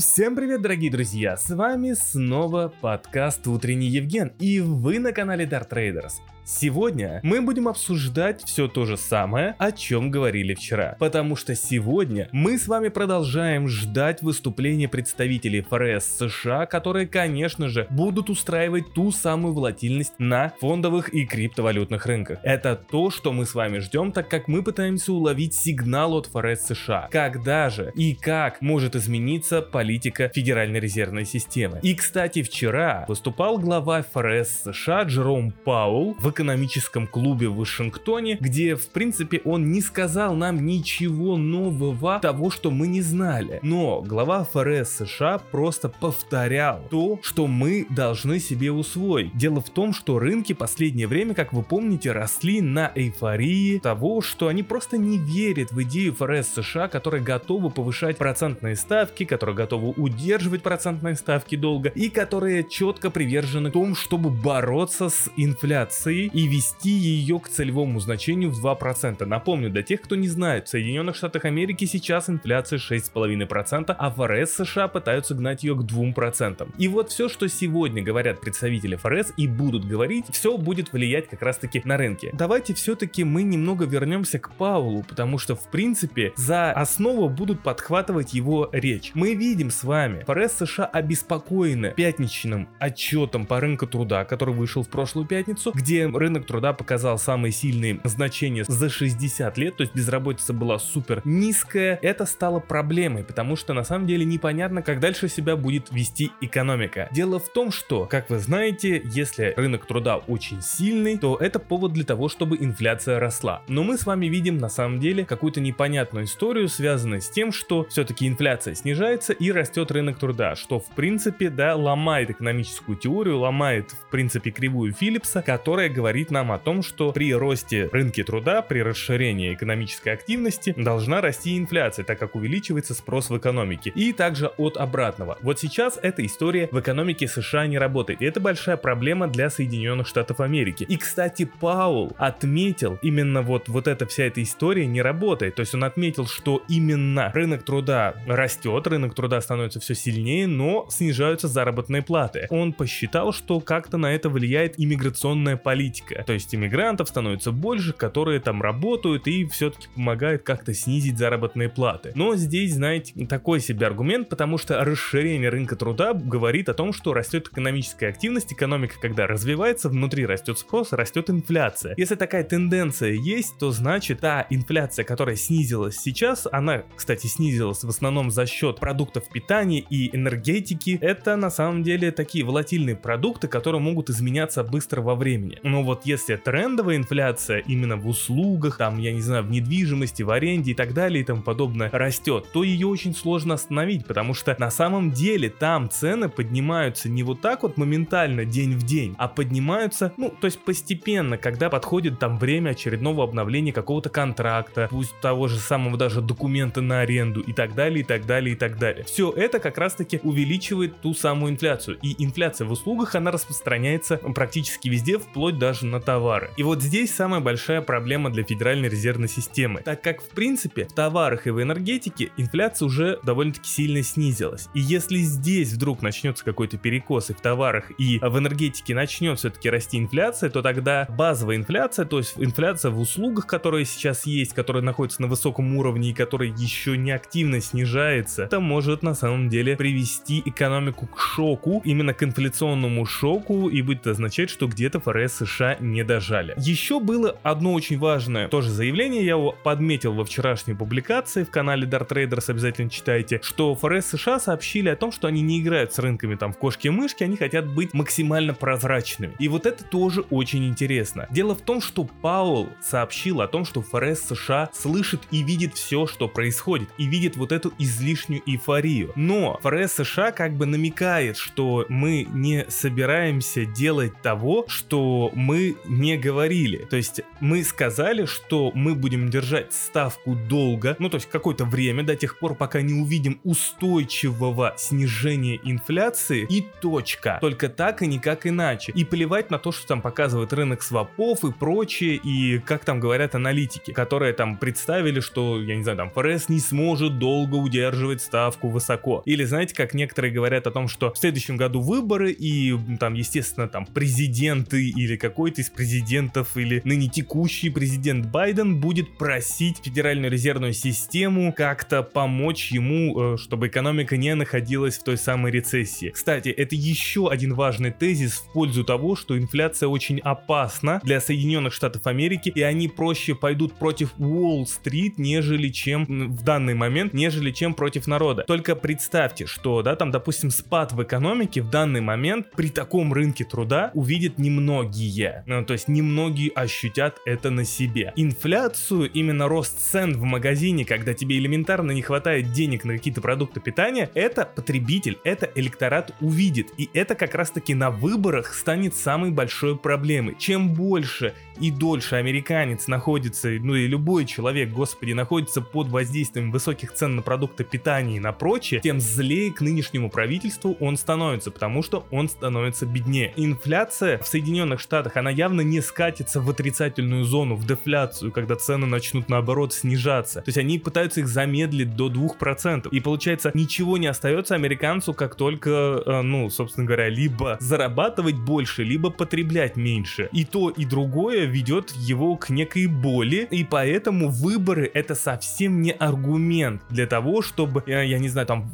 всем привет, дорогие друзья! С вами снова подкаст Утренний Евген, и вы на канале Dart Traders. Сегодня мы будем обсуждать все то же самое, о чем говорили вчера. Потому что сегодня мы с вами продолжаем ждать выступления представителей ФРС США, которые, конечно же, будут устраивать ту самую волатильность на фондовых и криптовалютных рынках. Это то, что мы с вами ждем, так как мы пытаемся уловить сигнал от ФРС США. Когда же и как может измениться политика Федеральной резервной системы. И, кстати, вчера выступал глава ФРС США Джером Паул в экономическом клубе в Вашингтоне, где, в принципе, он не сказал нам ничего нового того, что мы не знали. Но глава ФРС США просто повторял то, что мы должны себе усвоить. Дело в том, что рынки последнее время, как вы помните, росли на эйфории того, что они просто не верят в идею ФРС США, которые готовы повышать процентные ставки, которые готовы удерживать процентные ставки долго и которые четко привержены тому, чтобы бороться с инфляцией и вести ее к целевому значению в 2%. Напомню, для тех, кто не знает, в Соединенных Штатах Америки сейчас инфляция 6,5%, а ФРС США пытаются гнать ее к 2%. И вот все, что сегодня говорят представители ФРС и будут говорить, все будет влиять как раз таки на рынки. Давайте все-таки мы немного вернемся к Паулу, потому что в принципе за основу будут подхватывать его речь. Мы видим с вами, ФРС США обеспокоены пятничным отчетом по рынку труда, который вышел в прошлую пятницу, где рынок труда показал самые сильные значения за 60 лет, то есть безработица была супер низкая, это стало проблемой, потому что на самом деле непонятно, как дальше себя будет вести экономика. Дело в том, что, как вы знаете, если рынок труда очень сильный, то это повод для того, чтобы инфляция росла. Но мы с вами видим на самом деле какую-то непонятную историю, связанную с тем, что все-таки инфляция снижается и растет рынок труда, что в принципе, да, ломает экономическую теорию, ломает в принципе кривую Филлипса, которая говорит нам о том, что при росте рынки труда, при расширении экономической активности должна расти инфляция, так как увеличивается спрос в экономике. И также от обратного. Вот сейчас эта история в экономике США не работает. И это большая проблема для Соединенных Штатов Америки. И, кстати, Паул отметил, именно вот, вот эта вся эта история не работает. То есть он отметил, что именно рынок труда растет, рынок труда становится все сильнее, но снижаются заработные платы. Он посчитал, что как-то на это влияет иммиграционная политика политика. То есть иммигрантов становится больше, которые там работают и все-таки помогают как-то снизить заработные платы. Но здесь, знаете, такой себе аргумент, потому что расширение рынка труда говорит о том, что растет экономическая активность, экономика, когда развивается, внутри растет спрос, растет инфляция. Если такая тенденция есть, то значит та инфляция, которая снизилась сейчас, она, кстати, снизилась в основном за счет продуктов питания и энергетики, это на самом деле такие волатильные продукты, которые могут изменяться быстро во времени. Но вот если трендовая инфляция именно в услугах, там, я не знаю, в недвижимости, в аренде и так далее и тому подобное растет, то ее очень сложно остановить, потому что на самом деле там цены поднимаются не вот так вот моментально день в день, а поднимаются, ну, то есть постепенно, когда подходит там время очередного обновления какого-то контракта, пусть того же самого даже документа на аренду и так далее, и так далее, и так далее. Все это как раз таки увеличивает ту самую инфляцию. И инфляция в услугах, она распространяется практически везде, вплоть даже даже на товары. И вот здесь самая большая проблема для Федеральной резервной системы, так как в принципе в товарах и в энергетике инфляция уже довольно-таки сильно снизилась. И если здесь вдруг начнется какой-то перекос и в товарах, и в энергетике начнет все-таки расти инфляция, то тогда базовая инфляция, то есть инфляция в услугах, которые сейчас есть, которые находятся на высоком уровне и которые еще не активно снижается, это может на самом деле привести экономику к шоку, именно к инфляционному шоку, и будет означать, что где-то ФРС США не дожали. Еще было одно очень важное тоже заявление, я его подметил во вчерашней публикации в канале Dart Traders, обязательно читайте, что ФРС США сообщили о том, что они не играют с рынками там в кошки-мышки, они хотят быть максимально прозрачными. И вот это тоже очень интересно. Дело в том, что Паул сообщил о том, что ФРС США слышит и видит все, что происходит, и видит вот эту излишнюю эйфорию. Но ФРС США как бы намекает, что мы не собираемся делать того, что мы мы не говорили. То есть мы сказали, что мы будем держать ставку долго, ну то есть какое-то время, до тех пор, пока не увидим устойчивого снижения инфляции и точка. Только так и никак иначе. И плевать на то, что там показывает рынок свопов и прочее, и как там говорят аналитики, которые там представили, что, я не знаю, там ФРС не сможет долго удерживать ставку высоко. Или знаете, как некоторые говорят о том, что в следующем году выборы и там, естественно, там президенты или какой-то из президентов или ныне текущий президент Байден будет просить Федеральную резервную систему как-то помочь ему, э, чтобы экономика не находилась в той самой рецессии. Кстати, это еще один важный тезис в пользу того, что инфляция очень опасна для Соединенных Штатов Америки, и они проще пойдут против Уолл-стрит, нежели чем в данный момент, нежели чем против народа. Только представьте, что, да, там, допустим, спад в экономике в данный момент при таком рынке труда увидят немногие. Ну, то есть немногие ощутят это на себе. Инфляцию, именно рост цен в магазине, когда тебе элементарно не хватает денег на какие-то продукты питания, это потребитель, это электорат увидит. И это как раз таки на выборах станет самой большой проблемой. Чем больше и дольше американец находится, ну и любой человек, господи, находится под воздействием высоких цен на продукты питания и на прочее, тем злее к нынешнему правительству он становится, потому что он становится беднее. Инфляция в Соединенных Штатах, она явно не скатится в отрицательную зону, в дефляцию, когда цены начнут наоборот снижаться. То есть они пытаются их замедлить до 2%. И получается, ничего не остается американцу, как только, э, ну, собственно говоря, либо зарабатывать больше, либо потреблять меньше. И то, и другое ведет его к некой боли, и поэтому выборы это совсем не аргумент для того, чтобы, я, я не знаю, там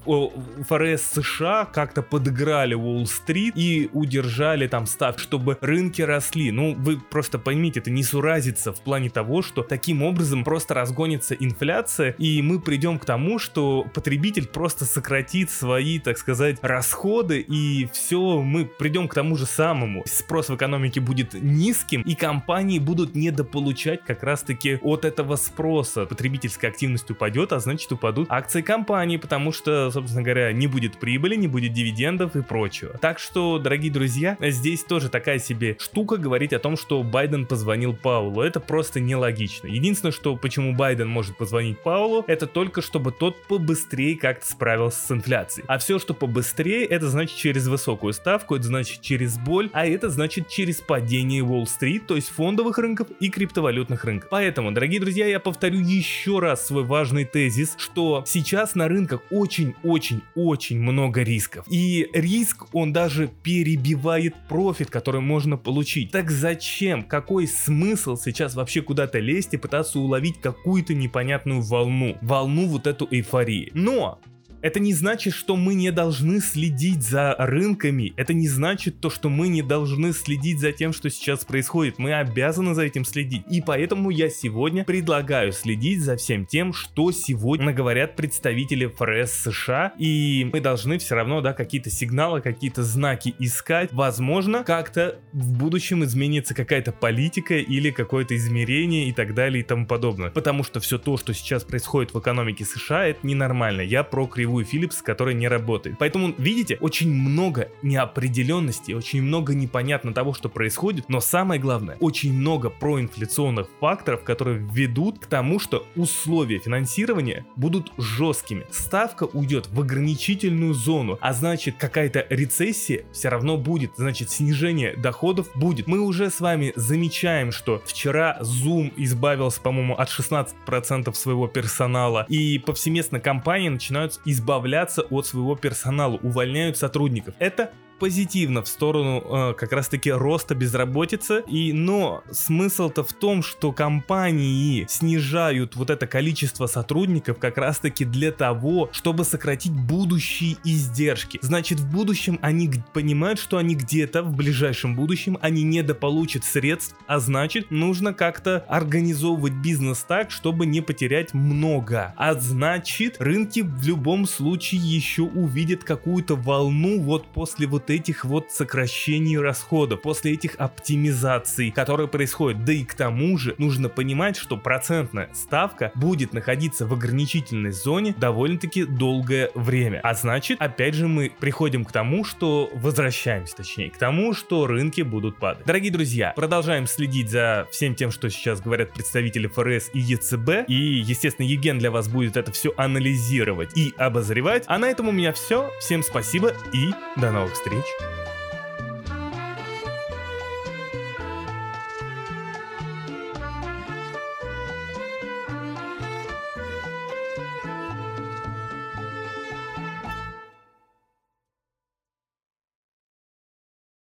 ФРС США как-то подыграли Уолл-стрит и удержали там став, чтобы рынки росли. Ну, вы просто поймите, это не суразится в плане того, что таким образом просто разгонится инфляция, и мы придем к тому, что потребитель просто сократит свои, так сказать, расходы, и все, мы придем к тому же самому. Спрос в экономике будет низким, и компании будут недополучать как раз-таки от этого спроса. Потребительская активность упадет, а значит упадут акции компании, потому что, собственно говоря, не будет прибыли, не будет дивидендов и прочего. Так что, дорогие друзья, здесь тоже такая себе штука говорить о том, что Байден позвонил Паулу. Это просто нелогично. Единственное, что почему Байден может позвонить Паулу, это только чтобы тот побыстрее как-то справился с инфляцией. А все, что побыстрее, это значит через высокую ставку, это значит через боль, а это значит через падение Уолл-стрит, то есть фонд фондовых рынков и криптовалютных рынков. Поэтому, дорогие друзья, я повторю еще раз свой важный тезис, что сейчас на рынках очень-очень-очень много рисков. И риск, он даже перебивает профит, который можно получить. Так зачем? Какой смысл сейчас вообще куда-то лезть и пытаться уловить какую-то непонятную волну? Волну вот эту эйфории. Но это не значит, что мы не должны следить за рынками. Это не значит то, что мы не должны следить за тем, что сейчас происходит. Мы обязаны за этим следить. И поэтому я сегодня предлагаю следить за всем тем, что сегодня говорят представители ФРС США. И мы должны все равно, да, какие-то сигналы, какие-то знаки искать. Возможно, как-то в будущем изменится какая-то политика или какое-то измерение и так далее и тому подобное. Потому что все то, что сейчас происходит в экономике США, это ненормально. Я про кривую новую Philips, которая не работает. Поэтому, видите, очень много неопределенности, очень много непонятно того, что происходит, но самое главное, очень много проинфляционных факторов, которые ведут к тому, что условия финансирования будут жесткими. Ставка уйдет в ограничительную зону, а значит какая-то рецессия все равно будет, значит снижение доходов будет. Мы уже с вами замечаем, что вчера Zoom избавился, по-моему, от 16% своего персонала, и повсеместно компании начинают избавляться избавляться от своего персонала, увольняют сотрудников. Это позитивно в сторону э, как раз-таки роста безработицы. И, но смысл-то в том, что компании снижают вот это количество сотрудников как раз-таки для того, чтобы сократить будущие издержки. Значит, в будущем они понимают, что они где-то в ближайшем будущем они недополучат средств, а значит, нужно как-то организовывать бизнес так, чтобы не потерять много. А значит, рынки в любом случае еще увидят какую-то волну вот после вот вот этих вот сокращений расходов, после этих оптимизаций, которые происходят. Да и к тому же нужно понимать, что процентная ставка будет находиться в ограничительной зоне довольно-таки долгое время. А значит, опять же, мы приходим к тому, что возвращаемся, точнее, к тому, что рынки будут падать. Дорогие друзья, продолжаем следить за всем тем, что сейчас говорят представители ФРС и ЕЦБ. И, естественно, Евген для вас будет это все анализировать и обозревать. А на этом у меня все. Всем спасибо и до новых встреч. page.